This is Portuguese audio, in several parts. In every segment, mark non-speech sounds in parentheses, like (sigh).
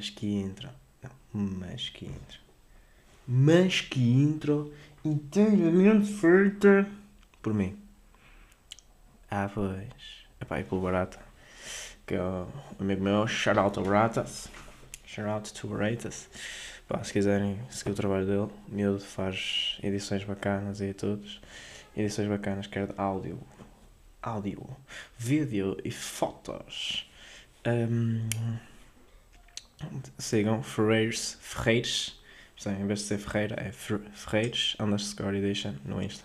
Mas que intro. Não, mas que intro. Mas que intro inteiramente feita por mim. Ah, pois. Epá, e pelo Barata. Que é o amigo meu. Shout out to Baratas. Shout out to Baratas. Pá, se quiserem seguir o trabalho dele, miúdo faz edições bacanas e todos. Edições bacanas, quer de áudio, áudio, vídeo e fotos. Um, sigam Ferreiros, Ferreiros, em vez de ser Ferreira, é Ferreiros underscore edition no Insta.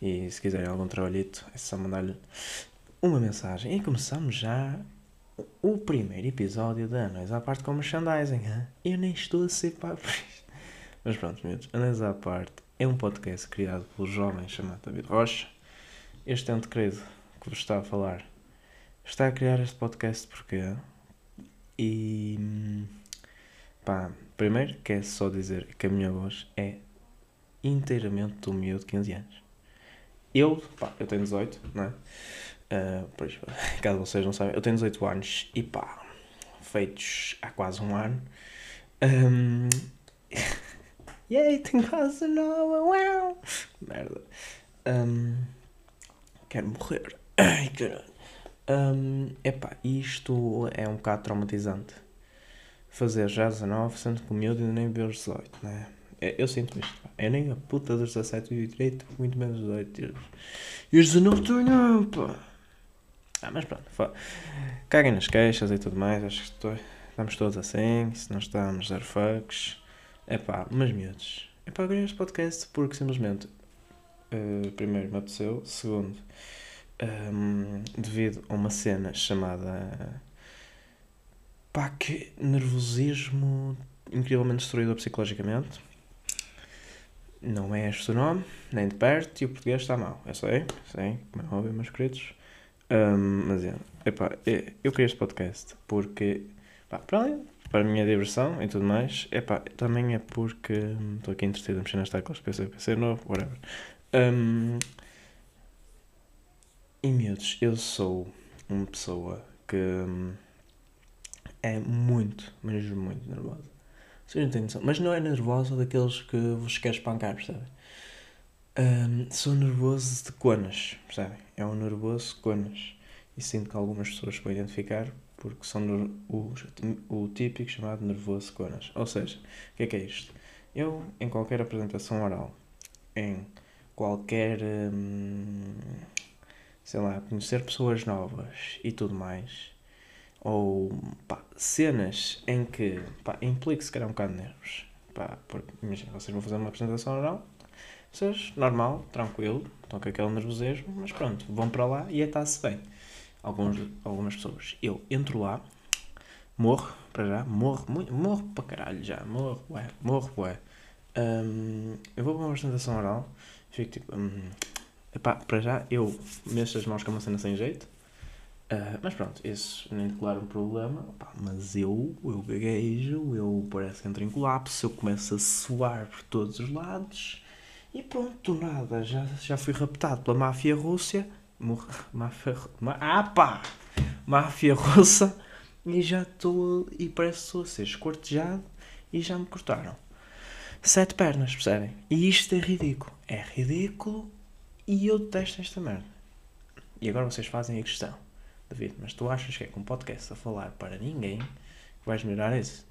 E se quiserem algum trabalhito, é só mandar-lhe uma mensagem. E começamos já o primeiro episódio da Anéis à parte com merchandising. Hein? Eu nem estou a ser papo. Mas pronto, meus, Anéis à parte é um podcast criado pelo jovem chamado David Rocha. Este ente querido que vos está a falar está a criar este podcast porque. E. Pá, primeiro quer só dizer que a minha voz é inteiramente do meu de 15 anos. Eu, pá, eu tenho 18, não é? Uh, por isso, (laughs) caso vocês não sabem, eu tenho 18 anos e pá, feitos há quase um ano. Um, (laughs) e aí, tenho quase nova, uau! Merda. Um, quero morrer. (coughs) Ai, caralho. Um, epá, isto é um bocado traumatizante. Fazer já 19, sendo que o meu ainda nem viu os 18, né? Eu, eu sinto isto. Eu nem a puta dos 17 e direito, muito menos 18. E os 19 tenho, pá. Ah, mas pronto. Caguem nas queixas e tudo mais. Acho que estou, estamos todos assim. Se não estamos, zero fucks. É pá, mas miúdos. É pá, eu este podcast porque simplesmente. Uh, primeiro me apeteceu. Segundo, um, devido a uma cena chamada. pá, que nervosismo incrivelmente destruidor psicologicamente. Não é este o nome, nem de perto, e o português está mal. Eu sei, sei, como é óbvio, meus queridos. Um, mas é, epá, é, eu queria este podcast porque, pá, para além para a minha diversão e tudo mais, é pá, também é porque estou aqui entretido a mexer nas teclas, PC, PC novo, whatever. Um, e miúdos, eu sou uma pessoa que hum, é muito, mas muito nervosa. Vocês não têm noção, mas não é nervosa daqueles que vos quer espancar, percebem? Um, sou nervoso de conas, percebem? É um nervoso de conas. E sinto que algumas pessoas vão identificar porque são o, o típico chamado nervoso conas. Ou seja, o que é que é isto? Eu, em qualquer apresentação oral, em qualquer, hum, sei lá, conhecer pessoas novas e tudo mais, ou pá, cenas em que pá, implique se calhar um bocado de nervos. Pá, porque, imagina, vocês vão fazer uma apresentação oral, vocês, normal, tranquilo, estão com aquele nervosismo, mas pronto, vão para lá e está-se bem alguns, algumas pessoas. Eu entro lá, morro, para já, morro, muito, morro para caralho já, morro, ué, morro, ué. Um, eu vou para uma apresentação oral, fico tipo, um, epá, para já, eu mexo as mãos com uma cena sem jeito, uh, mas pronto, isso nem declaro um problema, epá, mas eu, eu gaguejo, eu parece que entro em colapso, eu começo a suar por todos os lados, e pronto, do nada, já, já fui raptado pela máfia russa Máfia. Ah pá! Máfia russa. E já estou. E parece que estou a ser escortejado e já me cortaram. Sete pernas, percebem? E isto é ridículo. É ridículo e eu detesto esta merda. E agora vocês fazem a questão. David, mas tu achas que é com um podcast a falar para ninguém que vais melhorar isso?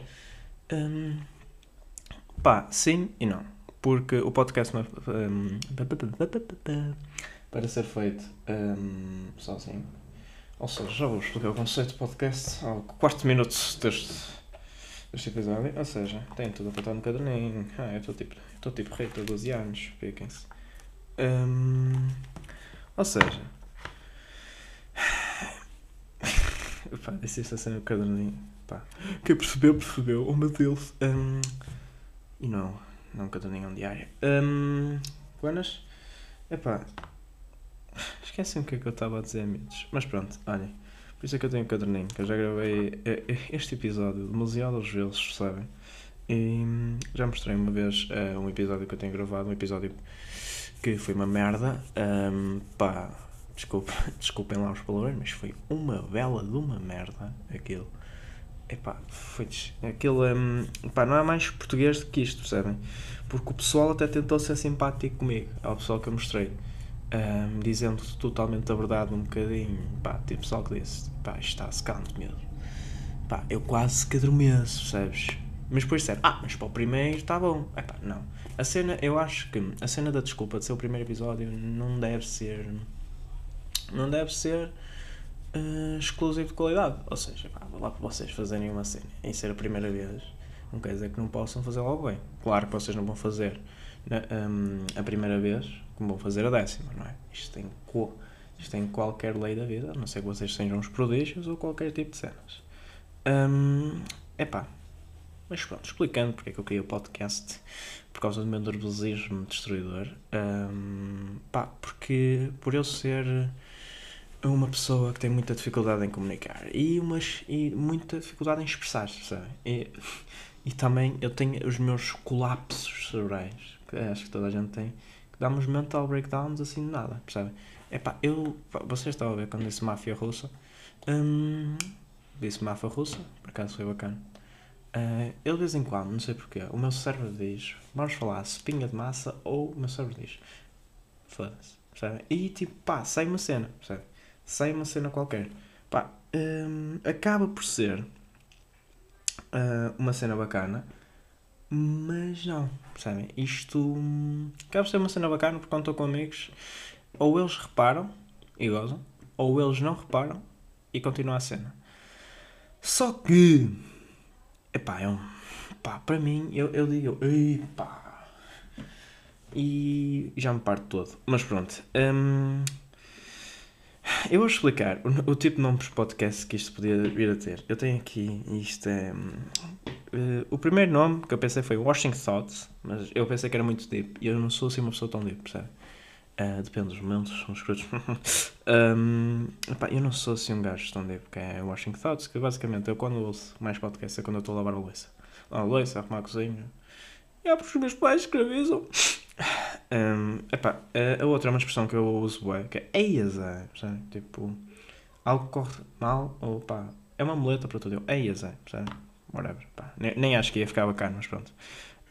Um, pá, sim e não. Porque o podcast. Um, para ser feito um, sozinho. Ou seja, já vou explicar o conceito do podcast ao quarto minuto deste, deste episódio. Ou seja, tem tudo apontado no caderninho. Ah, eu estou tipo, estou tipo rei, estou 12 anos, fiquem-se. Um, ou seja, (sighs) pá, disse isto assim no caderninho. Pá. Quem percebeu, percebeu. Oh meu Deus. Um, e não, não um caderninho, um diário. Um, Buenas? Epá, Esquecem o que é que eu estava a dizer, amigos. Mas pronto, olhem. Por isso é que eu tenho um caderninho, que eu já gravei eh, eh, este episódio demasiado às vezes, sabem? E já mostrei uma vez uh, um episódio que eu tenho gravado, um episódio que foi uma merda. Um, pá, desculpe, (laughs) desculpem lá os valores, mas foi uma bela de uma merda aquilo. epá, foi aquilo um, epá, não é mais português do que isto, percebem? Porque o pessoal até tentou ser simpático comigo, ao pessoal que eu mostrei, um, dizendo totalmente a verdade um bocadinho, pá, tipo pessoal que disse, pá, isto está secando mesmo. Pá, eu quase que adormeço, percebes? Mas depois disseram, ah, mas para o primeiro está bom. Epá, não. A cena, eu acho que a cena da desculpa de ser o primeiro episódio não deve ser. Não deve ser uh, exclusivo de qualidade. Ou seja, pá, lá para vocês fazerem uma cena em ser a primeira vez, não quer dizer que não possam fazer logo bem. Claro que vocês não vão fazer na, um, a primeira vez como vão fazer a décima, não é? Isto tem, isto tem qualquer lei da vida, a não ser que vocês sejam os prodígios ou qualquer tipo de cenas. Um, epá, mas pronto, explicando porque é que eu queria o podcast, por causa do meu nervosismo destruidor, um, pá, porque por eu ser uma pessoa que tem muita dificuldade em comunicar e, umas, e muita dificuldade em expressar-se, sabe? E, e também eu tenho os meus colapsos cerebrais, que acho que toda a gente tem, que dá-me mental breakdowns assim de nada, percebem? Epá, eu, vocês estão a ver quando disse máfia russa, hum, disse máfia russa, por acaso foi bacana. Uh, eu de vez em quando, não sei porquê, o meu cérebro diz, vamos falar espinha de massa, ou o meu cérebro diz, foda-se? E tipo, pá, sai uma cena, percebe? Sai uma cena qualquer. Pá, um, acaba por ser uh, uma cena bacana, mas não, percebem? Isto um, acaba por ser uma cena bacana porque quando estou com amigos, ou eles reparam e gozam, ou eles não reparam e continua a cena. Só que Epá, é um. Pá, para mim, eu, eu digo, epá. E já me parto todo. Mas pronto. Hum, eu vou explicar o, o, tipo de nomes podcast que isto podia vir a ter. Eu tenho aqui, isto é. Uh, o primeiro nome que eu pensei foi Washing Thoughts, mas eu pensei que era muito deep e eu não sou assim uma pessoa tão deep, percebe? Uh, depende dos momentos, são escrotos. (laughs) um, eu não sou assim um gajo tão deep, que é Washing Thoughts, que basicamente eu quando ouço mais podcast é quando eu estou a lavar a louça. A louça, arrumar a cozinha. É porque os meus pais escravizam. (sighs) Um, epá, a, outra é uma expressão que eu uso bué, que é eiasa, percebe? Tipo, algo corre mal, ou pá, é uma muleta para tudo. Eu, eiasa, percebe? Whatever, pá. Nem, nem acho que ia ficar bacana, mas pronto.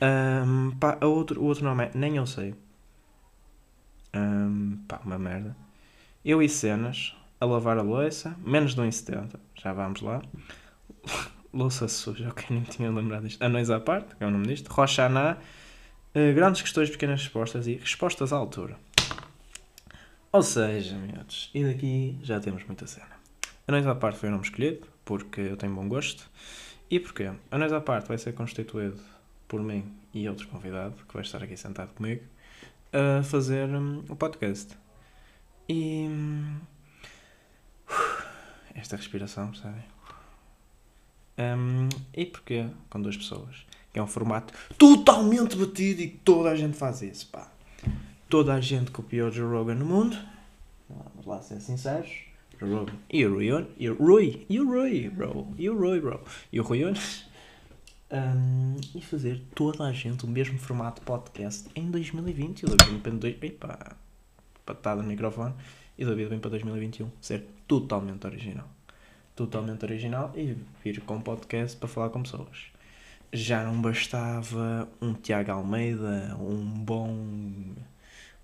Um, pá, a outro, o outro nome é, nem eu sei um, pá, uma merda. Eu e cenas a lavar a louça, menos de 1,70, já vamos lá. (laughs) louça suja, ok, nem tinha lembrado disto. Anões à parte, que é o nome disto. Roxaná, uh, grandes questões, pequenas respostas e respostas à altura. Ou seja, miúdos, e daqui já temos muita cena. Anões à parte foi o nome escolhido, porque eu tenho bom gosto. E porquê? Anões à parte vai ser constituído por mim e outro convidado, que vai estar aqui sentado comigo a fazer um, o podcast. E. Um, esta respiração, percebem? Um, e porquê? Com duas pessoas. Que é um formato totalmente batido e toda a gente faz isso, pá. Toda a gente copiou o Joe Rogan no mundo. Vamos lá ser sinceros. Rogan e o Rui. E o Rui. E o Rui, bro. E o Rui, bro. E o Rui um, e fazer toda a gente o mesmo formato podcast em 2020. E o David vem para. Patada no microfone. E David vem para 2021 ser totalmente original. Totalmente original e vir com podcast para falar com pessoas. Já não bastava um Tiago Almeida, um bom.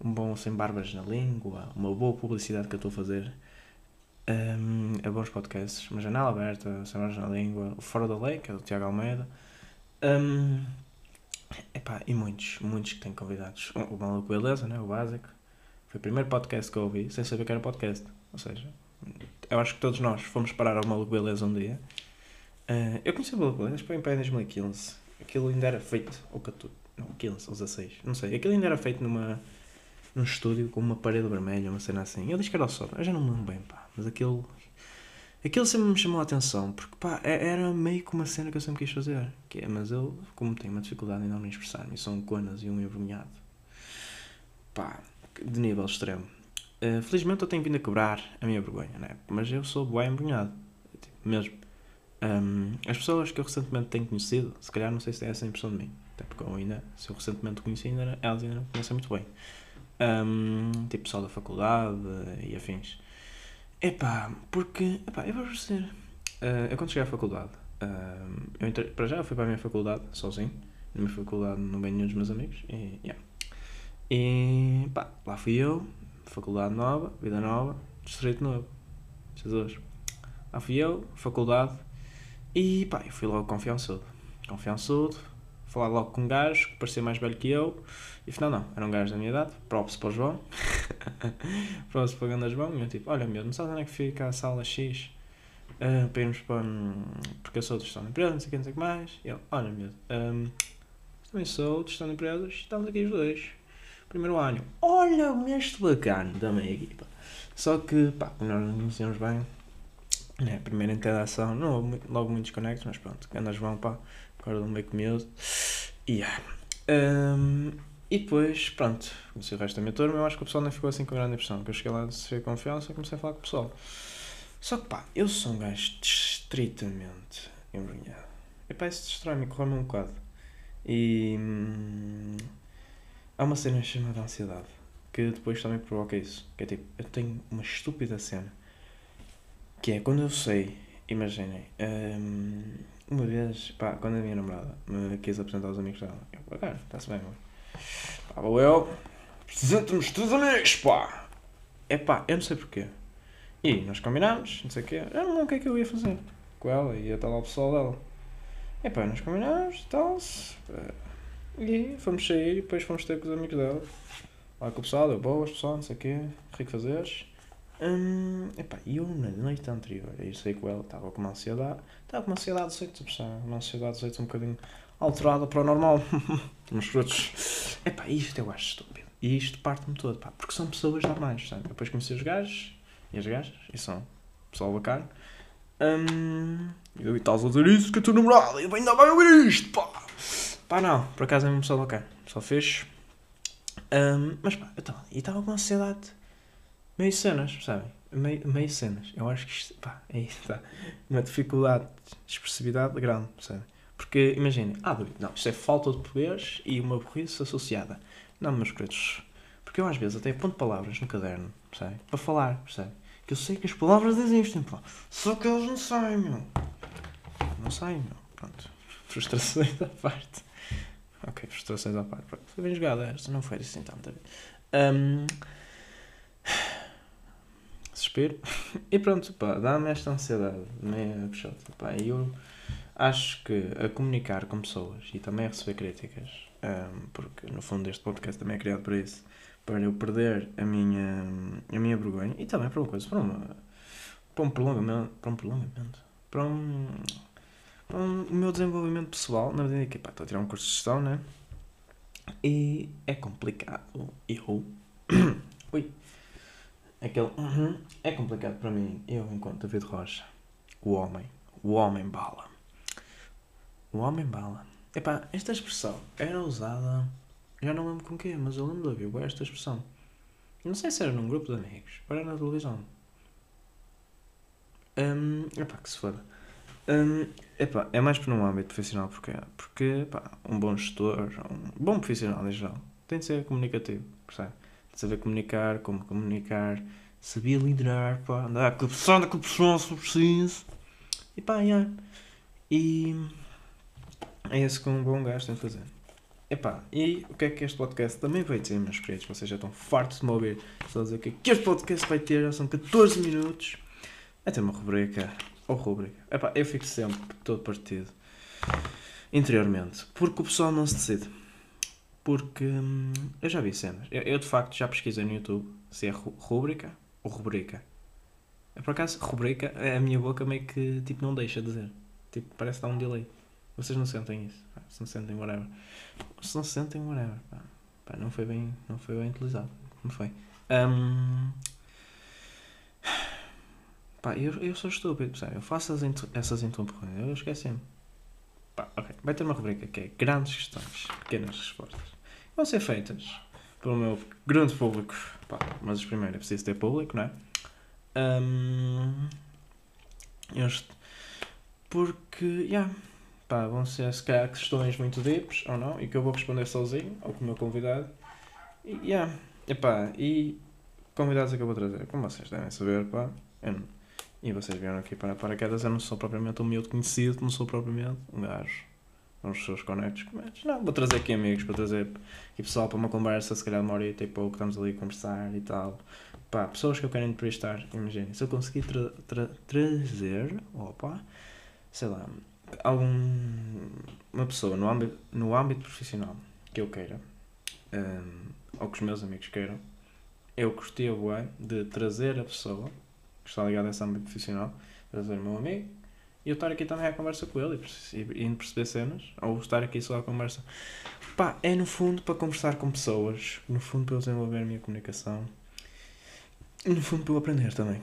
um bom sem barbas na língua, uma boa publicidade que eu estou a fazer um, a bons podcasts, uma janela aberta, sem barbas na língua, o Fora da Lei, que é do Tiago Almeida, um, epá, e muitos, muitos que têm convidados. O Maluco Beleza, né? o básico. Foi o primeiro podcast que eu ouvi, sem saber que era podcast. Ou seja, eu acho que todos nós fomos parar ao Maluco Beleza um dia. Uh, eu conheci o Maluco Beleza, foi em 2015. Aquilo ainda era feito, ou 14, não, 15 ou 16, não sei. Aquilo ainda era feito numa, num estúdio com uma parede vermelha, uma cena assim. Eu disse que era o sótão, eu já não me lembro bem, pá. Mas aquilo Aquilo sempre me chamou a atenção, porque pá, é, era meio que uma cena que eu sempre quis fazer. Que é, mas eu, como tenho uma dificuldade enorme em expressar-me, sou um conas e um envergonhado, pá, de nível extremo. Uh, felizmente eu tenho vindo a quebrar a minha vergonha, né? Mas eu sou bem envergonhado, tipo, mesmo. Um, as pessoas que eu recentemente tenho conhecido, se calhar não sei se é essa impressão de mim, até porque eu ainda, se eu recentemente conheci, ainda, elas ainda não conhecem muito bem. Um, tipo, pessoal da faculdade e afins. Epá, porque. Epá, eu vou dizer. Uh, eu quando cheguei à faculdade, Um, eu para já fui para a minha faculdade, sozinho. Na minha faculdade não venho nenhum dos meus amigos. E, yeah. e pá, lá fui eu, faculdade nova, vida nova, distrito novo. Jesus. Lá fui eu, faculdade. E pá, eu fui logo confiançudo. Confiançudo, falar logo com um gajo que parecia mais velho que eu. E afinal, não, era um gajo da minha idade. Props para o João. (laughs) Props para o Ganda João. E eu tipo, olha, meu, não sabes onde é que fica a sala X? Uh, para irmos para. Um, porque eu sou de gestão de empresas, não sei o que, não sei o que mais. E ele, olha, meu, um, também sou de gestão de empresas, estamos aqui os dois. Primeiro ano. Olha, este bacana da minha equipa. Só que, pá, nós não conhecemos bem. Né, primeira interação, não houve logo muitos conectos, mas pronto, Ganda João, pá, acorda meio com medo. Yeah. um, e depois, pronto, conheci o resto da minha turma, eu acho que o pessoal nem ficou assim com grande impressão, porque eu cheguei lá de ser confiança comecei a falar com o pessoal. Só que pá, eu sou um gajo estritamente envergonhado. E pá, isso destrói-me, corre-me um bocado. E hum, há uma cena chamada ansiedade, que depois também provoca isso. Que é tipo, eu tenho uma estúpida cena, que é quando eu sei, imaginem, hum, uma vez, pá, quando a minha namorada me quis apresentar aos amigos dela, eu, cara, está-se bem, mano Pá, vou eu. Apresenta-me os teus amigos, pá. É pá, eu não sei porquê. E nós combinámos, não sei o quê. Eu não sei o que é que eu ia fazer com ela. Ia estar lá o pessoal dela. É pá, nós combinámos e tal. E fomos sair e depois fomos ter com os amigos dela. Lá com o pessoal, deu boas, pessoal, não sei o quê. Rico fazeres. Hum, epá, eu na noite anterior, eu sei com ela, estava com uma ansiedade, estava com uma ansiedade de sexo, uma ansiedade de sexo um bocadinho alterada para o normal. (laughs) Uns frutos. Epá, isto eu acho estúpido. E isto parte-me todo, pá, porque são pessoas normais, sabe? Depois conheci os gajos e as gajas, e são pessoal bacana. Hum, e estás a dizer isso que a tua namorada, e ainda vai ouvir isto, pá. Pá, não, por acaso é um pessoal bacana, só fez. Um, mas pá, eu estava, e estava com ansiedade, meio cenas, sabem? Meio, meio cenas. Eu acho que isto, pá, é isso, tá. Uma dificuldade de expressividade grande, sabe? Porque, imaginem, ah, não, isto é falta de poderes e uma burrice associada. Não, meus queridos, porque eu às vezes até aponto palavras no caderno, percebe? Para falar, percebe? Que eu sei que as palavras existem, pá. Só que elas não saem, meu. Não saem, meu. Pronto. (laughs) Frustrações à parte. Ok, frustrações à parte. Foi bem jogada esta, não foi assim tanto. Um... Suspiro. (laughs) E pronto, pá, dá-me esta ansiedade, meia puxota, pá. E eu acho que a comunicar com pessoas e também a receber críticas, um, porque no fundo este podcast também é criado para isso, para eu perder a minha, a minha vergonha e também para uma coisa, para, uma, para um prolongamento, para um prolongamento, para um, para um, o meu desenvolvimento pessoal, na medida que pá, estou a tirar um curso de gestão, né? E é complicado. Eu. (coughs) Ui. Aquele. Uhum, é complicado para mim, eu enquanto David Rocha, o homem, o homem bala o homem bala. Epá, esta expressão era usada. Já não lembro com quê, mas eu lembro de ouvir esta expressão. Não sei se era num grupo de amigos ou era na televisão. Um, epá, que se foda. Um, epá, é mais para um âmbito profissional, porque, porque epá, um bom gestor, um bom profissional em geral, tem de ser comunicativo, percebe? Saber comunicar, como comunicar, sabia liderar, pá, andar com a pessoa, andar com a pessoa se preciso. E pá. E é esse que um bom gajo tem de fazer. Epá, e o que é que este podcast também vai ter, meus queridos? Vocês já estão fartos de me ouvir. Só dizer que, que este podcast vai ter, já são 14 minutos. É ter uma rubrica. Ou rubrica. Epá, eu fico sempre todo partido. Interiormente. Porque o pessoal não se decide. Porque hum, eu já vi cenas. Eu, eu, de facto já pesquisei no YouTube se é rubrica ou rubrica. É por acaso, rubrica, a minha boca meio que tipo não deixa de dizer. Tipo, parece dar um delay. Vocês não sentem isso. Se não sentem, whatever. Se não sentem, whatever. Pá. Pá, não, foi bem, não foi bem utilizado. Não foi. Um... Pá, eu, eu sou estúpido? Eu faço as essas interrupções. Eu esqueci-me. Pá, ok. Vai ter uma rubrica que é grandes questões, pequenas respostas. Vão ser feitas pelo meu grande público. Pá, mas os primeiros é preciso ter público, não é? Um... Este... Porque, yeah pá, vão ser se calhar questões muito deeps ou não, e que eu vou responder sozinho, ou com o meu convidado. E, yeah, epá, e convidados é que eu vou trazer, como vocês devem saber, pá, E vocês vieram aqui para paraquedas, eu não sou propriamente um miúdo conhecido, não sou propriamente um gajo os seus conectos cometes. Não, vou trazer aqui amigos, vou trazer aqui pessoal para uma conversa, se calhar uma hora e pouco, estamos ali a conversar e tal. Pá, pessoas que eu quero entrevistar, imaginem, se eu conseguir tra tra trazer, opa, sei lá, algum, uma pessoa no âmbito, no âmbito profissional que eu queira, um, ou que os meus amigos queiram, eu gostia bué de trazer a pessoa que está ligada a esse âmbito profissional, trazer o meu amigo, e eu estar aqui também à conversa com ele e, e perceber cenas, ou estar aqui só à conversa. Pá, é no fundo para conversar com pessoas, no fundo para eu desenvolver a minha comunicação, no fundo para eu aprender também.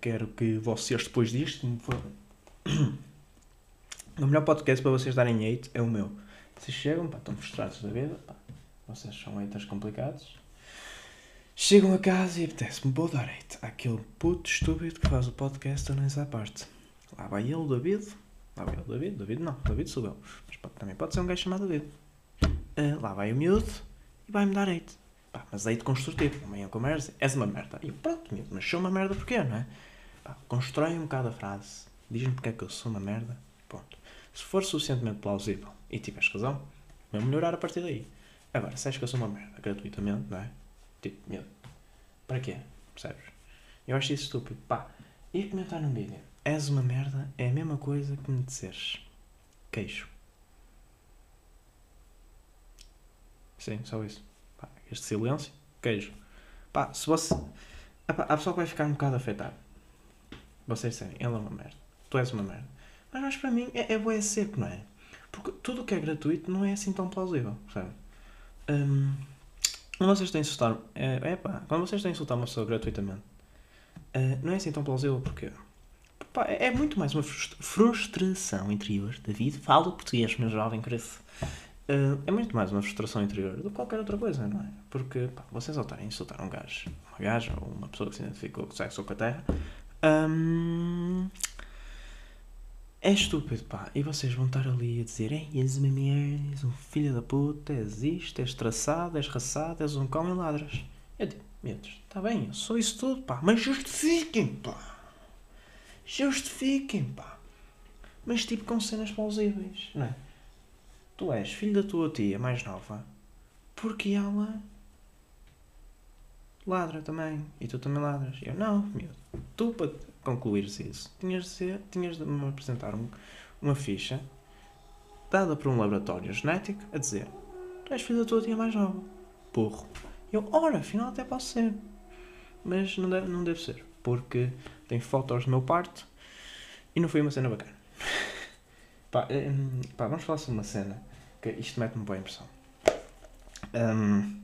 Quero que vocês, depois disto, me (coughs) O melhor podcast para vocês darem hate é o meu. Vocês chegam, pá, estão frustrados da vida, pá, vocês são haters complicados. Chegam a casa e apetece-me, vou dar hate àquele puto estúpido que faz o podcast analisar à parte. Lá vai ele, o David. Lá vai ele, o David. David não, David sou eu. Mas também pode ser um gajo chamado David. Uh, lá vai o miúdo e vai-me dar hate. Pá, mas hate construtivo. Amanhã conversa. És uma merda. E pronto, miúdo, mas sou uma merda porquê, não é? Pá, constrói um bocado a frase. Diz-me porque é que eu sou uma merda. Pronto. Se for suficientemente plausível e tiveres razão, vai melhorar a partir daí. Agora, se achas que eu sou uma merda gratuitamente, não é? Tipo, medo. Para quê? Percebes? Eu acho isso estúpido. Pá, e comentar num vídeo. És uma merda é a mesma coisa que me disseres. Queixo. Sim, só isso. Pá, este silêncio, queijo. Pá, se você. Há pessoa que vai ficar um bocado afetado. Vocês disserem, ele é uma merda. Tu és uma merda. Mas, mas para mim é, é bué seco, não é? Porque tudo o que é gratuito não é assim tão plausível, sabe? Um, quando vocês têm a insultar. É, é pá, quando vocês têm a insultar uma pessoa gratuitamente, uh, não é assim tão plausível porque. Pá, é, muito mais uma frustração interior. David, fala português, meu jovem cresce. Uh, é muito mais uma frustração interior do que qualquer outra coisa, não é? Porque pá, vocês ao estarem a insultar um gajo, uma gaja ou uma pessoa que se identificou com o sexo ou com a terra, um, é estúpido, pá. E vocês vão estar ali a dizer: Ei, és uma merda, és um filho da puta, és isto, és traçado, és raçado, és um cão ladras. Eu digo: Medos, está bem, eu sou isso tudo, pá. Mas justifiquem, pá. Justifiquem, pá. Mas tipo com cenas plausíveis, não é? Tu és filho da tua tia mais nova porque ela ladra também. E tu também ladras. Eu, não, miúdo. Tu, para concluires isso, tinhas de, ser, tinhas de me apresentar um, uma ficha dada por um laboratório genético a dizer tu és filho da tua tia mais nova. Porro. Eu, ora, afinal até posso ser. Mas não deve, não deve ser. Porque tem fotos do meu parto e não foi uma cena bacana. (laughs) pá, um, pá, vamos falar sobre uma cena que isto mete-me boa impressão. Um,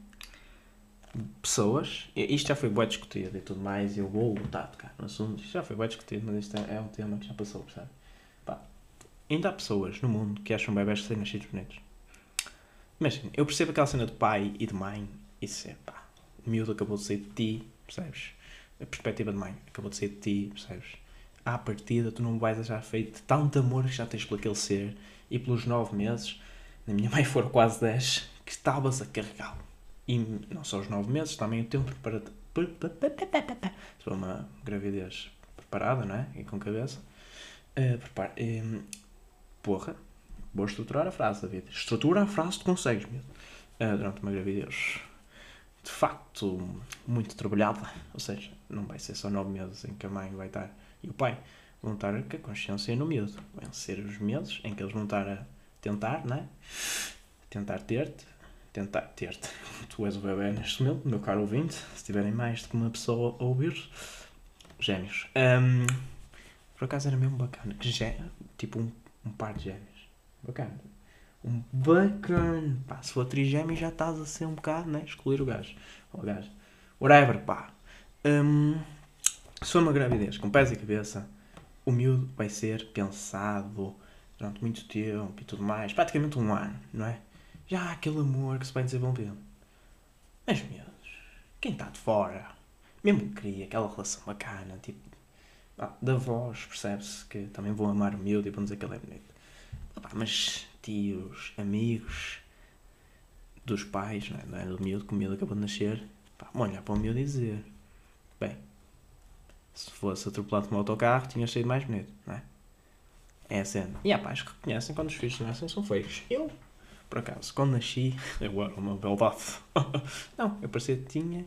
pessoas, isto já foi bem discutido e tudo mais, eu vou lutar tocar no assunto, isto já foi bem discutido, mas isto é, é um tema que já passou, percebe? Pá, ainda há pessoas no mundo que acham bebés recém-nascidos bonitos. Imagina, eu percebo aquela cena de pai e de mãe, isso é pá, o miúdo acabou de sair de ti, percebes? A perspectiva de mãe acabou de sair de ti, percebes? À partida, tu não vais achar feito tanto amor que já tens por aquele ser, e pelos nove meses, na minha mãe foram quase dez, que estavas a carregá-lo e não só os nove meses, também o tempo para, para uma gravidez preparada, não é? E com cabeça. Uh, prepara, porra, vou estruturar a frase, David. Estrutura a frase que consegues, mesmo. Uh, durante uma gravidez de facto muito trabalhada, ou seja, não vai ser só nove meses em que a mãe vai estar e o pai vão estar com a consciência no medo. Vão ser os meses em que eles vão estar a tentar, não é? Tentar ter-te, tentar ter-te. (laughs) Tu és o bebê neste momento, meu caro ouvinte. Se tiverem mais do que uma pessoa a ouvir, gêmeos. Um, por acaso era mesmo bacana. Que gé, tipo um, um par de gêmeos. Bacana. Um bacana. Pá, se for trigêmeo já estás a ser um bocado, né? Excluir o gajo. O gajo. Whatever, pá. Um, for uma gravidez com pés e cabeça, o miúdo vai ser pensado durante muito tempo e tudo mais. Praticamente um ano, não é? já há aquele amor que se vai desenvolvendo. Mas, meus, quem está de fora, mesmo que cria aquela relação bacana, tipo, da voz, percebe-se que também vão amar o miúdo e vão dizer que ele é bonito. mas tios, amigos dos pais, não é, não é do miúdo, que o miúdo acabou de nascer, pá, vão olhar para o miúdo e dizer: bem, Se fosse atropelado por um autocarro, tinha sido mais bonito, não é? É a cena. E há pais que reconhecem quando os filhos nascem são feios. Eu, por acaso, quando nasci, eu era uma beldade. (laughs) não, eu parecia que tinha.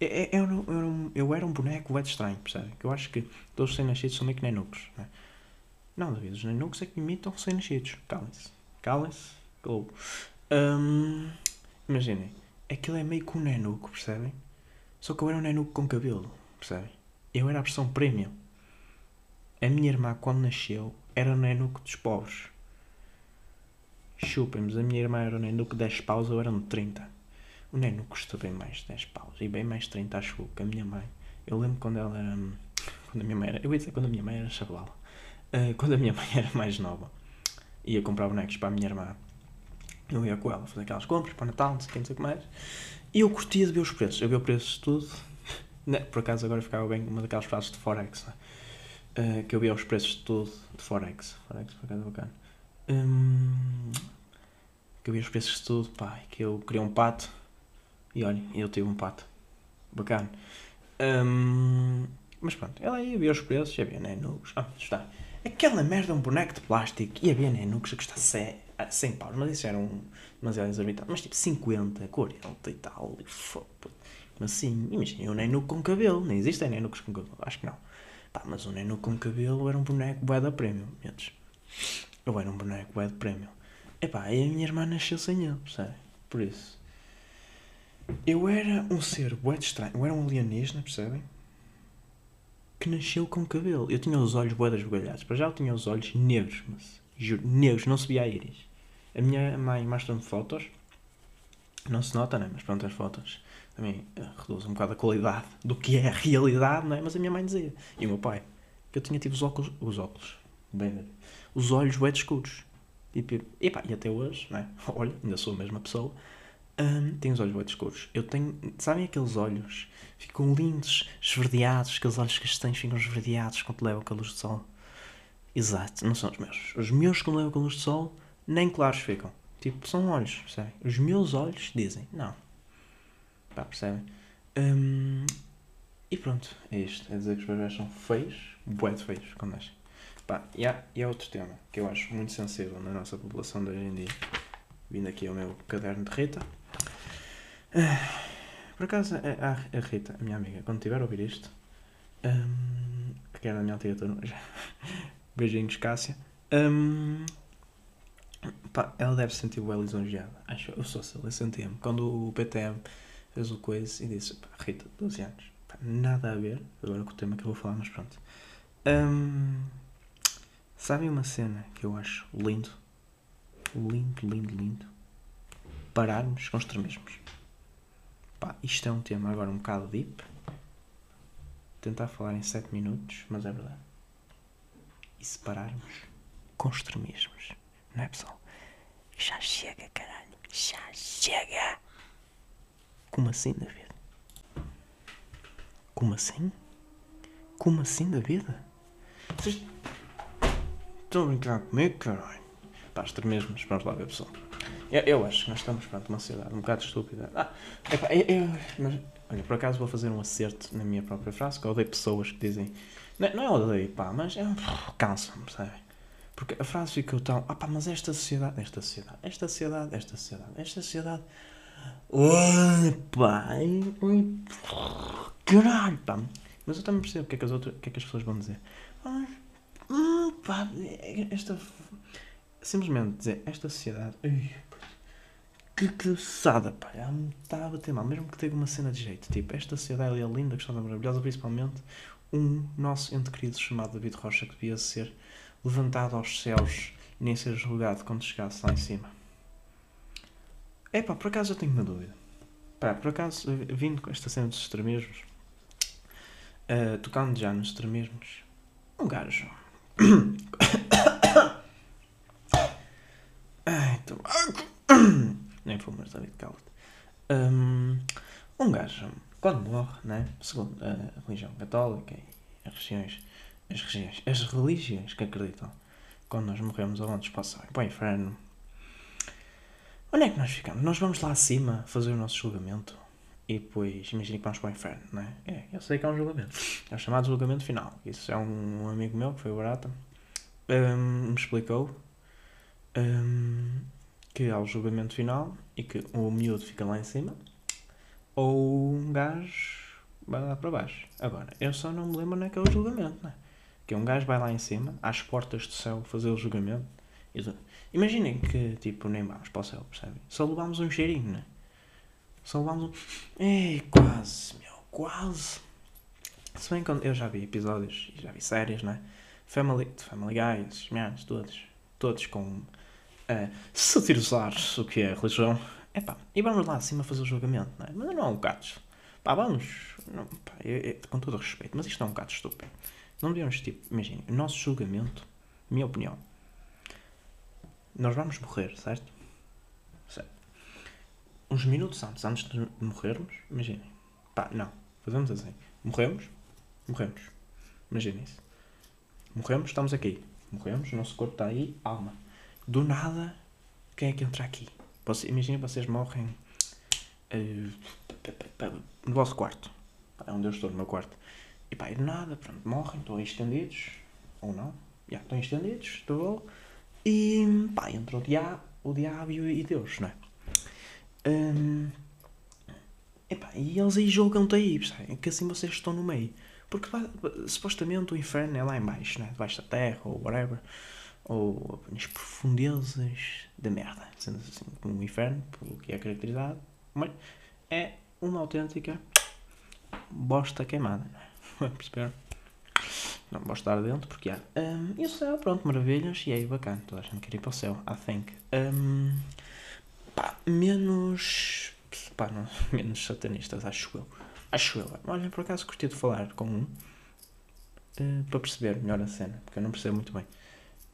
Eu, eu, eu, era um, eu era um boneco é estranho, percebe? Que eu acho que todos os recém-nascidos são meio que nenucos. Não, é? não David, os nenucos é que imitam recém-nascidos. Calem-se. Calem-se. Um, imaginem, aquilo é meio que um nenuco, percebem? Só que eu era um nenuco com cabelo, percebem? Eu era a versão premium. A minha irmã, quando nasceu, era o nenuco dos pobres. Chupem, a minha irmã era o nenuco de 10 paus, eu era um 30. O nenuco custa bem mais de 10 paus e bem mais de 30, acho que a minha mãe. Eu lembro quando ela era. Quando a minha mãe era. Eu ia dizer quando a minha mãe era chavala. Uh, quando a minha mãe era mais nova, ia comprar bonecos para a minha irmã. Eu ia com ela fazer aquelas compras para o Natal, não sei o que, não sei o que mais. E eu curtia de ver os preços. Eu vi os preços de tudo. (laughs) Né, por acaso agora ficava bem uma daquelas frases de Forex. Uh, que eu via os preços de tudo de Forex. Forex por acaso é bacana. Um, que eu via os preços de tudo, pá, que eu queria um pato. E olha, eu tive um pato. Bacana. Um, mas pronto, ela ia ver os preços, ia ver Nenucos. Ah, está. Aquela merda é um boneco de plástico. Ia ver Nenucos a custar 100, 100 paus, mas isso era um demasiado exorbitante. Mas tipo 50, 40 e tal. E mas sim, imagina, um Nenuco com cabelo. Nem existem Nenucos com cabelo, acho que não. Pá, mas um Nenuco com cabelo era um boneco bué da prémio, menos. Eu era um boneco bué de prémio. Epá, e a minha irmã nasceu sem ele, percebe? Por isso. Eu era um ser bué estranho. Eu era um alienígena, percebem? Que nasceu com cabelo. Eu tinha os olhos bué desbugalhados. Para já eu tinha os olhos negros, mas... Juro, negros, não se via a íris. A minha mãe mostra-me fotos. Não se nota, né? Mas pronto, as fotos também uh, reduz um bocado a qualidade do que é a realidade, não é? Mas a minha mãe dizia. E o meu pai. Que eu tinha tido os óculos... Os óculos. Bem, os olhos bué escuros. Tipo, e, epá, e até hoje, não é? (laughs) Olha, ainda sou a mesma pessoa. Um, tenho os olhos bué escuros. Eu tenho... Sabem aqueles olhos? Ficam lindos, esverdeados. Aqueles olhos castanhos ficam esverdeados quando levam a luz do sol. Exato, não são os meus. Os meus, quando levam com luz do sol, nem claros ficam. Tipo, são olhos, percebem? Os meus olhos dizem, não. Pá, percebem? Um, e pronto, é isto. É dizer que os bebés são feios, bué de feios, quando nascem. Pá, e, há, e há outro tema que eu acho muito sensível na nossa população de hoje em dia. Vindo aqui ao meu caderno de Rita. Uh, por acaso, a, a, Rita, a minha amiga, quando tiver a ouvir isto, um, que era a minha altura, (laughs) beijinhos, Cássia. Um, pá, ela deve se sentir bem lisonjeada. Acho, eu sou eu senti-me. Quando o PTM fez o coisa e disse: pá, Rita, 12 anos, pá, nada a ver agora com o tema que eu vou falar, mas pronto. Um, Sabem uma cena que eu acho lindo? Lindo, lindo, lindo. Pararmos com extremismos. Pá, isto é um tema agora um bocado deep. Tentar falar em 7 minutos, mas é verdade. E separarmos com extremismos. Não é pessoal? Já chega, caralho. Já chega. Como assim, David? Como assim? Como assim, David? Vocês Estão a brincar comigo, caralho. Pá, extremismos, vamos lá ver, pessoal. Eu, eu acho que nós estamos perante uma sociedade um bocado estúpida. Ah, epá, eu, eu, mas, olha, por acaso vou fazer um acerto na minha própria frase, que eu odeio pessoas que dizem. Não, não é odeio, pá, mas é, cansa-me, sabe? Porque a frase fica tão. Ah, pá, mas esta sociedade, esta sociedade, esta sociedade, esta sociedade, esta sociedade. Ui, pá, caralho, pá. Mas eu também percebo o que é que as, outras, o que é que as pessoas vão dizer. Ah, pá, esta. Simplesmente dizer, esta sociedade. Ui, que cansada, pá. Está a bater mal. Mesmo que tenha uma cena de jeito. Tipo, esta sociedade é linda, gostosa, maravilhosa. Principalmente um nosso ente querido chamado David Rocha que devia ser levantado aos céus e nem ser julgado quando chegasse lá em cima. É pá, por acaso eu tenho uma dúvida. Pá, por acaso, vindo com esta cena dos extremismos, uh, tocando já nos extremismos, um gajo (coughs) Ai, tô... (coughs) Nem fumas, David, cala-te. Um, um gajo, quando morre, né? segundo a religião católica e as religiões, as religiões, as religiões que acreditam, quando nós morremos, aonde passar para o inferno, onde é que nós ficamos? Nós vamos lá acima fazer o nosso julgamento e depois imagina que vamos para o inferno, não é? É, eu sei que é um julgamento. É o chamado julgamento final. Isso é um, um amigo meu, que foi Barata, um, me explicou um, que há o julgamento final e que o miúdo fica lá em cima ou um gajo vai lá para baixo. Agora, eu só não me lembro naquele julgamento, não é? Que um gajo vai lá em cima, às portas do céu, fazer o julgamento. Imaginem que, tipo, nem vamos para o céu, percebem? Só levámos um cheirinho, não é? Só levámos um. Ei, quase, meu, quase. Se bem que eu já vi episódios e já vi séries, não é? Family, Family Guys, todos. Todos com. Uh, satirizar o que é religião. Epá, e vamos lá acima fazer o julgamento, não é? Mas não é um bocado. Pá, vamos. Não, pá, eu, eu, com todo respeito, mas isto é um bocado estúpido. Não devíamos, tipo, imaginem, o nosso julgamento, minha opinião, nós vamos morrer, certo? Certo. Uns minutos antes, antes de morrermos, imaginem. Pá, não. Fazemos assim. Morremos, morremos. Imaginem isso. Morremos, estamos aqui. Morremos, o nosso corpo está aí, alma. Do nada, quem é que entra aqui? Você, imaginem vocês morrem uh, no vosso quarto. É onde eu estou, no meu quarto. E pá, e do nada, pronto, morrem, estão aí estendidos. Ou não. Já, estão estendidos, estou e pá, entrou o diabo, o diabo e Deus, não é? Um, epá, e eles aí jogam-te aí, percebem? Que assim vocês estão no meio. Porque supostamente o inferno é lá embaixo, né? debaixo da terra, ou whatever. Ou nas profundezas da merda. Sendo assim, como o inferno, pelo que é caracterizado. Mas é uma autêntica bosta queimada. É? (laughs) Perceberam? Não posso estar dentro porque há. Um, e o céu, pronto, maravilhas. E aí, bacana. Toda a gente quer ir para o céu, I think. Um, pá, menos. Pá, não, (laughs) menos satanistas, acho eu. Acho eu. Olha, por acaso curti de falar com um uh, para perceber melhor a cena, porque eu não percebo muito bem.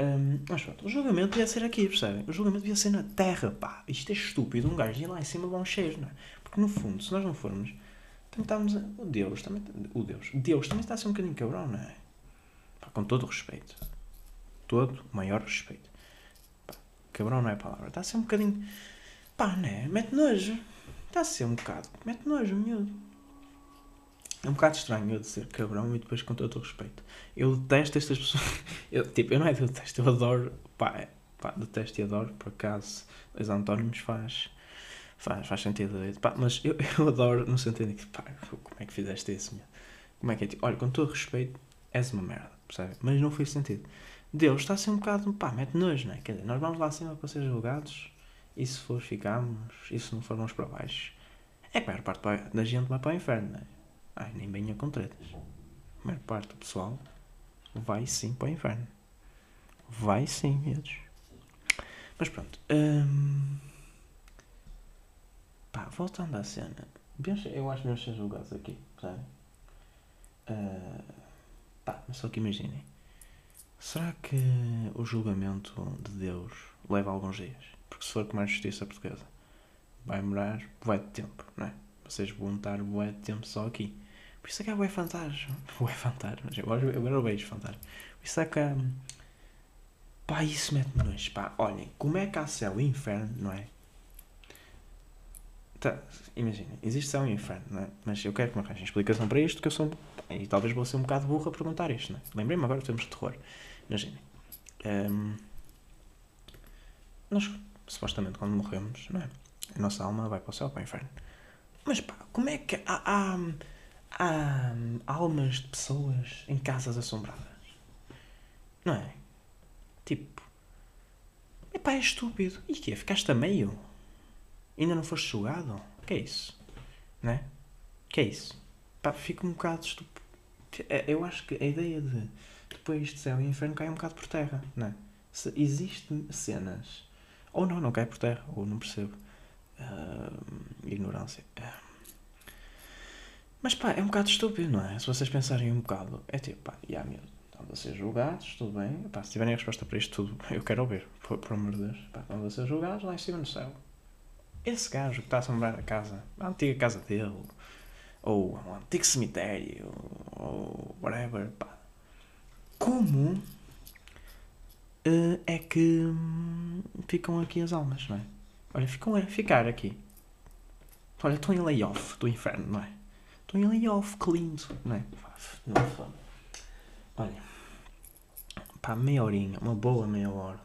Um, mas pronto, o julgamento devia ser aqui, percebem? O julgamento devia ser na terra, pá. Isto é estúpido. Um gajo ia lá em cima de um cheiro, não é? Porque no fundo, se nós não formos, tentamos. O Deus também. O Deus. Deus também está a ser um bocadinho cabrão, não é? Pá, com todo o respeito. Todo o maior respeito. Pá, cabrão não é a palavra. Está a ser um bocadinho. Pá, né? Mete nojo. Está a ser um bocado. Mete nojo, miúdo. É um bocado estranho eu dizer cabrão e depois com todo o respeito. Eu detesto estas pessoas. (laughs) Eu, tipo, eu não é que eu detesto, eu adoro. Pá, é, pá, detesto e adoro, por acaso. Os antónimos faz. Faz, faz sentido. Pá, mas eu, (laughs) eu adoro no sentido de que, pá, como é que fizeste isso, meu? Como é que é? Tipo, olha, com todo o respeito, és uma merda percebe? Mas não fez sentido. Deus está a ser um bocado, pá, mete nojo, não é? Quer dizer, nós vamos lá acima para ser julgados e se for ficamos, e se não for vamos para baixo. É que a maior parte da gente vai para o inferno, não é? Ai, nem bem com tretas. A maior parte do pessoal vai sim para o inferno. Vai sim, medos. Mas pronto. Hum... Pá, voltando à cena. Eu acho devemos ser julgados aqui, sabe? Uh... Pá, mas só que imaginem. Será que o julgamento de Deus leva alguns dias? Porque se for como a justiça portuguesa, vai demorar bué de tempo, não é? Vocês vão estar bué de tempo só aqui. Por isso é que há bué fantasma. (laughs) Bué fantasma. Agora, agora eu vejo fantasma. Por isso é que há... Pá, isso mete-me nojo. Pá, olhem, como é que há céu e inferno, não é? Tá, imagina, existe céu e inferno, não é? Mas eu quero que me arranjem explicação para isto, que eu sou. E talvez vou ser um bocado burro a perguntar isto, não é? Lembrei-me agora de terror. Imaginem. Um, nós, supostamente, quando morremos, não é? A nossa alma vai para o céu, para o inferno. Mas pá, como é que há, há, há almas de pessoas em casas assombradas? Não é? Tipo. Epá, é estúpido. E que Ficaste a meio? Ainda não foste julgado? Que é isso? Né? Que é isso? Pá, fico um bocado estúpido. É, eu acho que a ideia de depois de céu e inferno cai um bocado por terra, né? Se existem cenas. Ou não, não cai por terra, ou não percebo. Uh, ignorância. Uh. Mas pá, é um bocado estúpido, não é? Se vocês pensarem um bocado, é tipo, pá, e há medo. Estão a ser julgados, tudo bem. Pá, se tiverem a resposta para isto tudo, (laughs) eu quero ouvir, por, por amor de Deus. Pá, estão a ser julgados lá em cima no céu esse gajo que está a assombrar a casa, a antiga casa dele, ou um antigo cemitério, ou whatever, pá. Como uh, é que hum, ficam aqui as almas, não é? Olha, ficam a ficar aqui. Olha, estou em layoff do inferno, não é? Estou em layoff, que lindo, não é? Fome. Olha, pá, meia horinha, uma boa meia hora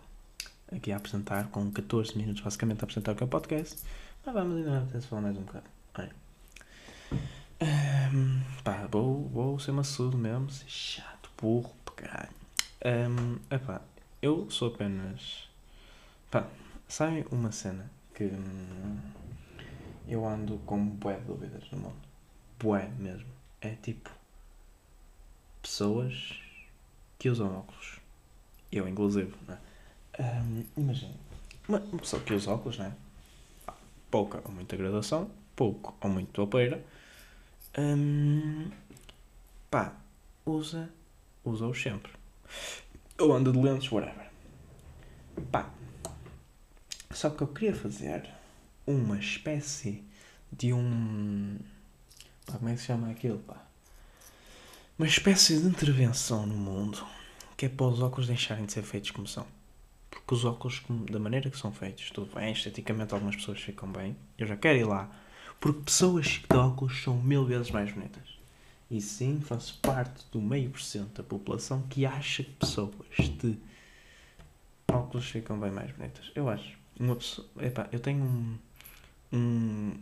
aqui a apresentar, com 14 minutos basicamente a apresentar o que é o podcast. Mas vamos ainda ter falar mais um bocado. Olha. Um, pá, vou, vou ser maçudo mesmo, ser chato, burro, caralho. Um, epá, eu sou apenas. Pá, sabe uma cena que hum, eu ando com bué de dúvidas no mundo? Bué mesmo. É tipo. Pessoas que usam óculos. Eu, inclusive, não é? Um, Imagina, uma, pessoa que usa óculos, não é? Pouca ou muita graduação, pouco ou muito topeira. Um, pá, usa, usa-os sempre. Ou anda de lentes, whatever. Pá, só que eu queria fazer uma espécie de um. Pá, como é que se chama aquilo, pá? Uma espécie de intervenção no mundo que é para os óculos deixarem de ser feitos como são. Porque os óculos, da maneira que são feitos, tudo bem, esteticamente algumas pessoas ficam bem. Eu já quero ir lá. Porque pessoas de óculos são mil vezes mais bonitas. E sim, faço parte do meio por cento da população que acha que pessoas de óculos ficam bem mais bonitas. Eu acho. Uma pessoa, epá, eu tenho um, um,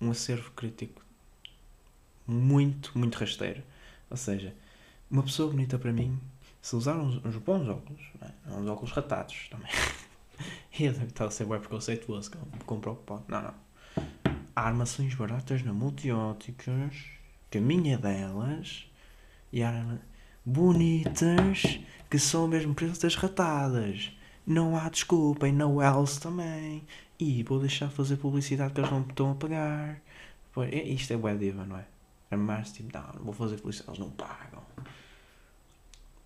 um acervo crítico muito, muito rasteiro. Ou seja, uma pessoa bonita para mim, se usar uns, uns bons óculos, é? uns óculos ratados também. e (laughs) eu estava a ser bem preconceituoso, com preocupado. Não, não. Há armações baratas na multióticas, caminha delas, e há bonitas que são o mesmo preço das ratadas. Não há desculpa, e na Wells também. E vou deixar de fazer publicidade que eles não me estão a pagar. Pois, isto é bué diva, não é? É mais tipo, não, vou fazer publicidade, eles não pagam.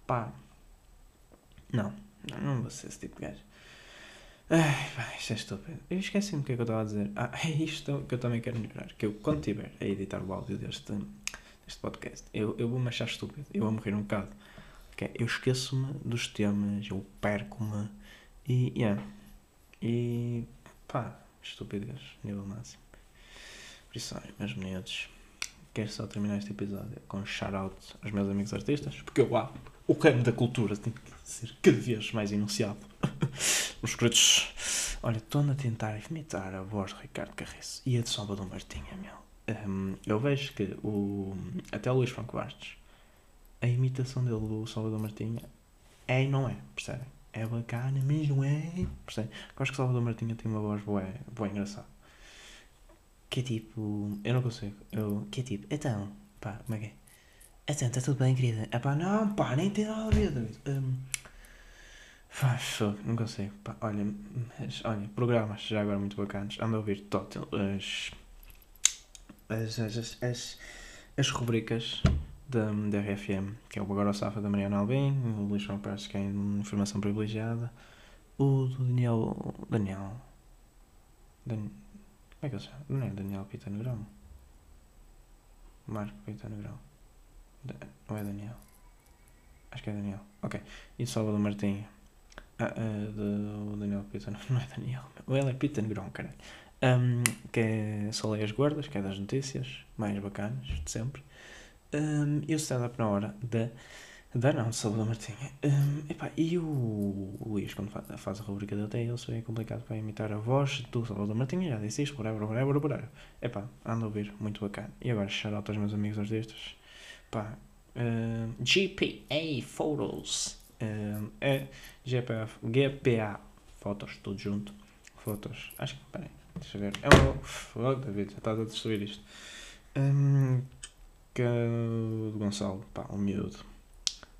Pá. Não, não, não vou ser esse tipo de gajo. Ai, pá, isto é estúpido. Eu esqueci-me o que é que eu estava a dizer. Ah, (laughs) é isto que eu também quero melhorar. Que eu, quando estiver a editar o áudio deste, deste podcast, eu, eu vou me achar estúpido. Eu vou morrer um bocado. Que é, eu esqueço-me dos temas, eu perco-me. E, yeah. E, pá, estupidez, nível máximo. Por isso, olha, meus meninos, quero só terminar este episódio com um shout-out aos meus amigos artistas, porque eu, ah, o creme da cultura tem que ser cada vez mais enunciado. (laughs) Os queridos, olha, estou a tentar imitar a voz de Ricardo Carriço e a de Salvador Martinha, meu. Um, eu vejo que o, até o Luís Franco Bastos, a imitação dele do Salvador Martinha é e não é, percebem? é bacana, mas não é. Percebe? Eu acho que Salvador Martinha tem uma voz boa, boa engraçada. Que é tipo. Eu não consigo. Eu, que é tipo. Então, pá, como é que é? Então, está tudo bem, querida? Ah pá, não, pá, nem tem nada a ver, David. Um, Faz, não consigo. Pá, olha, mas, olha, programas já agora muito bacanas. Ando a ouvir total as, as, as, as, as rubricas da, da RFM, que é o Agora Safa da Mariana Albim, o Luís João Pérez, que é informação privilegiada, o do Daniel. Daniel. Dan, como é que ele chama? Não é Daniel Pita Negrão? Marco Pita Negrão. Não é Daniel? Acho que é Daniel. Ok. E o Salvador Martim. Ah, uh, do Daniel Pita. (laughs) Não é Daniel. Ele é Pita Negrão, caralho. Um, que é Só as Guardas, que é das notícias mais bacanas de sempre. Um, e o stand-up na hora da. Da não, Salvador Martinha. Um, epá, e o, Luís, quando faz, a rubrica dele, até ele se é complicado para imitar a voz do Salvador Martinha. Já disse isto, whatever, whatever, whatever. Epá, ando a ouvir, muito bacana. E agora, out aos meus amigos aos destes. Pá, um, GPA Photos. Um, é GPA, GPA Fotos, tudo junto. Fotos, acho que, peraí, deixa eu ver. É um. Oh, David, já estás a destruir isto. Um, que do Gonçalo, pá, um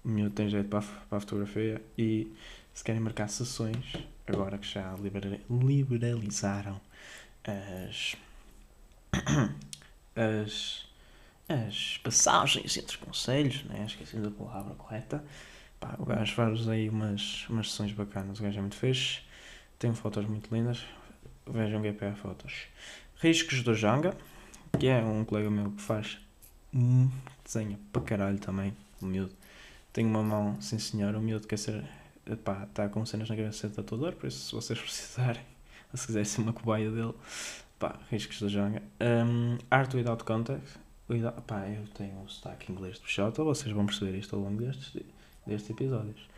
Um miúdo tem jeito para a, para a fotografia e se querem marcar sessões, agora que já liberalizaram as, (coughs) as, as passagens entre conselhos, né? esqueci da palavra correta, pá, o gajo faz aí umas, umas sessões bacanas, o gajo é muito fixe, tem fotos muito lindas, vejam GPA Fotos. Riscos do Janga, que é um colega meu que faz desenha para caralho também, o Tem uma mão, sim senhor, o miúdo quer ser. Pá, está com cenas na cabeça de tatuador, por isso se vocês (laughs) precisarem, ou se quiserem ser uma cobaia dele, Pá, riscos da janga. Um, art without context. Without, pá, eu tenho um sotaque inglês de Xota, vocês vão perceber isto ao longo destes, destes episódios.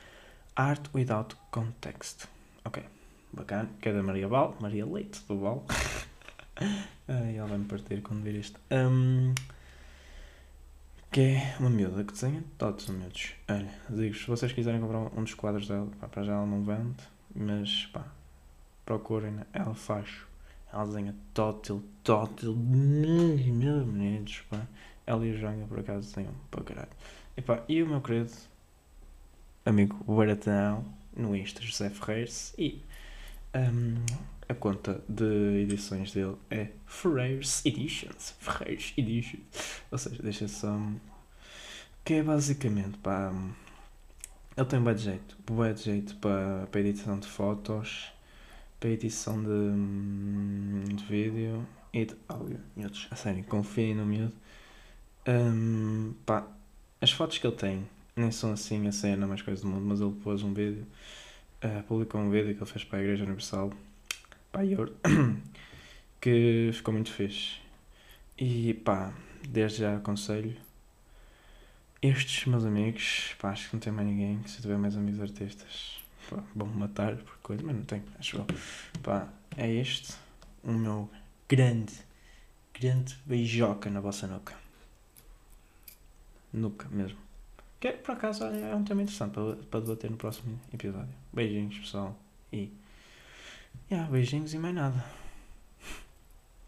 Art without context. Ok, bacana. Que é da Maria Val, Maria Leite do Val. (laughs) Ai, ela vai-me partir quando vir isto. Um, que é uma miúda que desenha todos os miúdos. Olha, digo-vos, se vocês quiserem comprar um dos quadros dela, pá, para já ela não vende, mas pá, procurem, ela faz. Ela desenha tótil, tótil, meus meninos, pá. Ela e o Janga, por acaso, desenham para caralho. E pá, e o meu querido amigo Baratão, no Insta, José Ferreiros, e um, a conta de edições dele é Ferreiros Editions. Ferreiros Editions. Ou seja, deixa só. Que é basicamente pá. Ele tem um bom jeito. Bom jeito para, para edição de fotos, para edição de, de vídeo e de áudio. A sério, confiem no miúdo. Um, pá, as fotos que ele tem nem são assim a cena mais coisa do mundo, mas ele pôs um vídeo, uh, publicou um vídeo que ele fez para a Igreja Universal pá, eu, (coughs) que ficou muito fixe. E pá, desde já aconselho estes meus amigos, pá, acho que não tem mais ninguém, se tiver mais amigos artistas, pá, vão matar por coisa, mas não tenho, acho eu. Pá, é este o meu grande, grande beijoca na vossa nuca. Nuca mesmo. Que é, por acaso é um tema interessante para, para debater no próximo episódio. Beijinhos pessoal e Yeah, beijinhos e mais nada.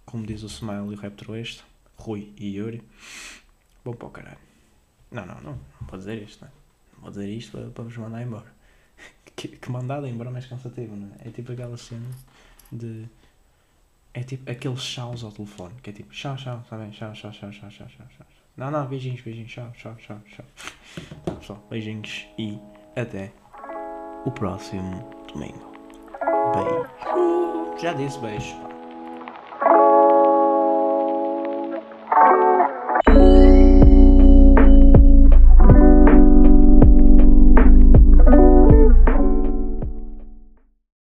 Como diz o Smile e o Raptor este, Rui e Yuri. Bom para o caralho. Não, não, não. Não vou dizer isto, não é? Não vou dizer isto para, para vos mandar embora. (laughs) Que, que mandada embora mais cansativo, não é? É tipo aquela cena de. É tipo aqueles chaus ao telefone, que é tipo tchau, tchau, está bem? Tchau, tchau, tchau, tchau, tchau, tchau, tchau. Não, não, beijinhos, beijinhos, tchau, tchau, tchau, tchau. Tá, pessoal, beijinhos e até o próximo domingo. Beijo. Já disse beijo.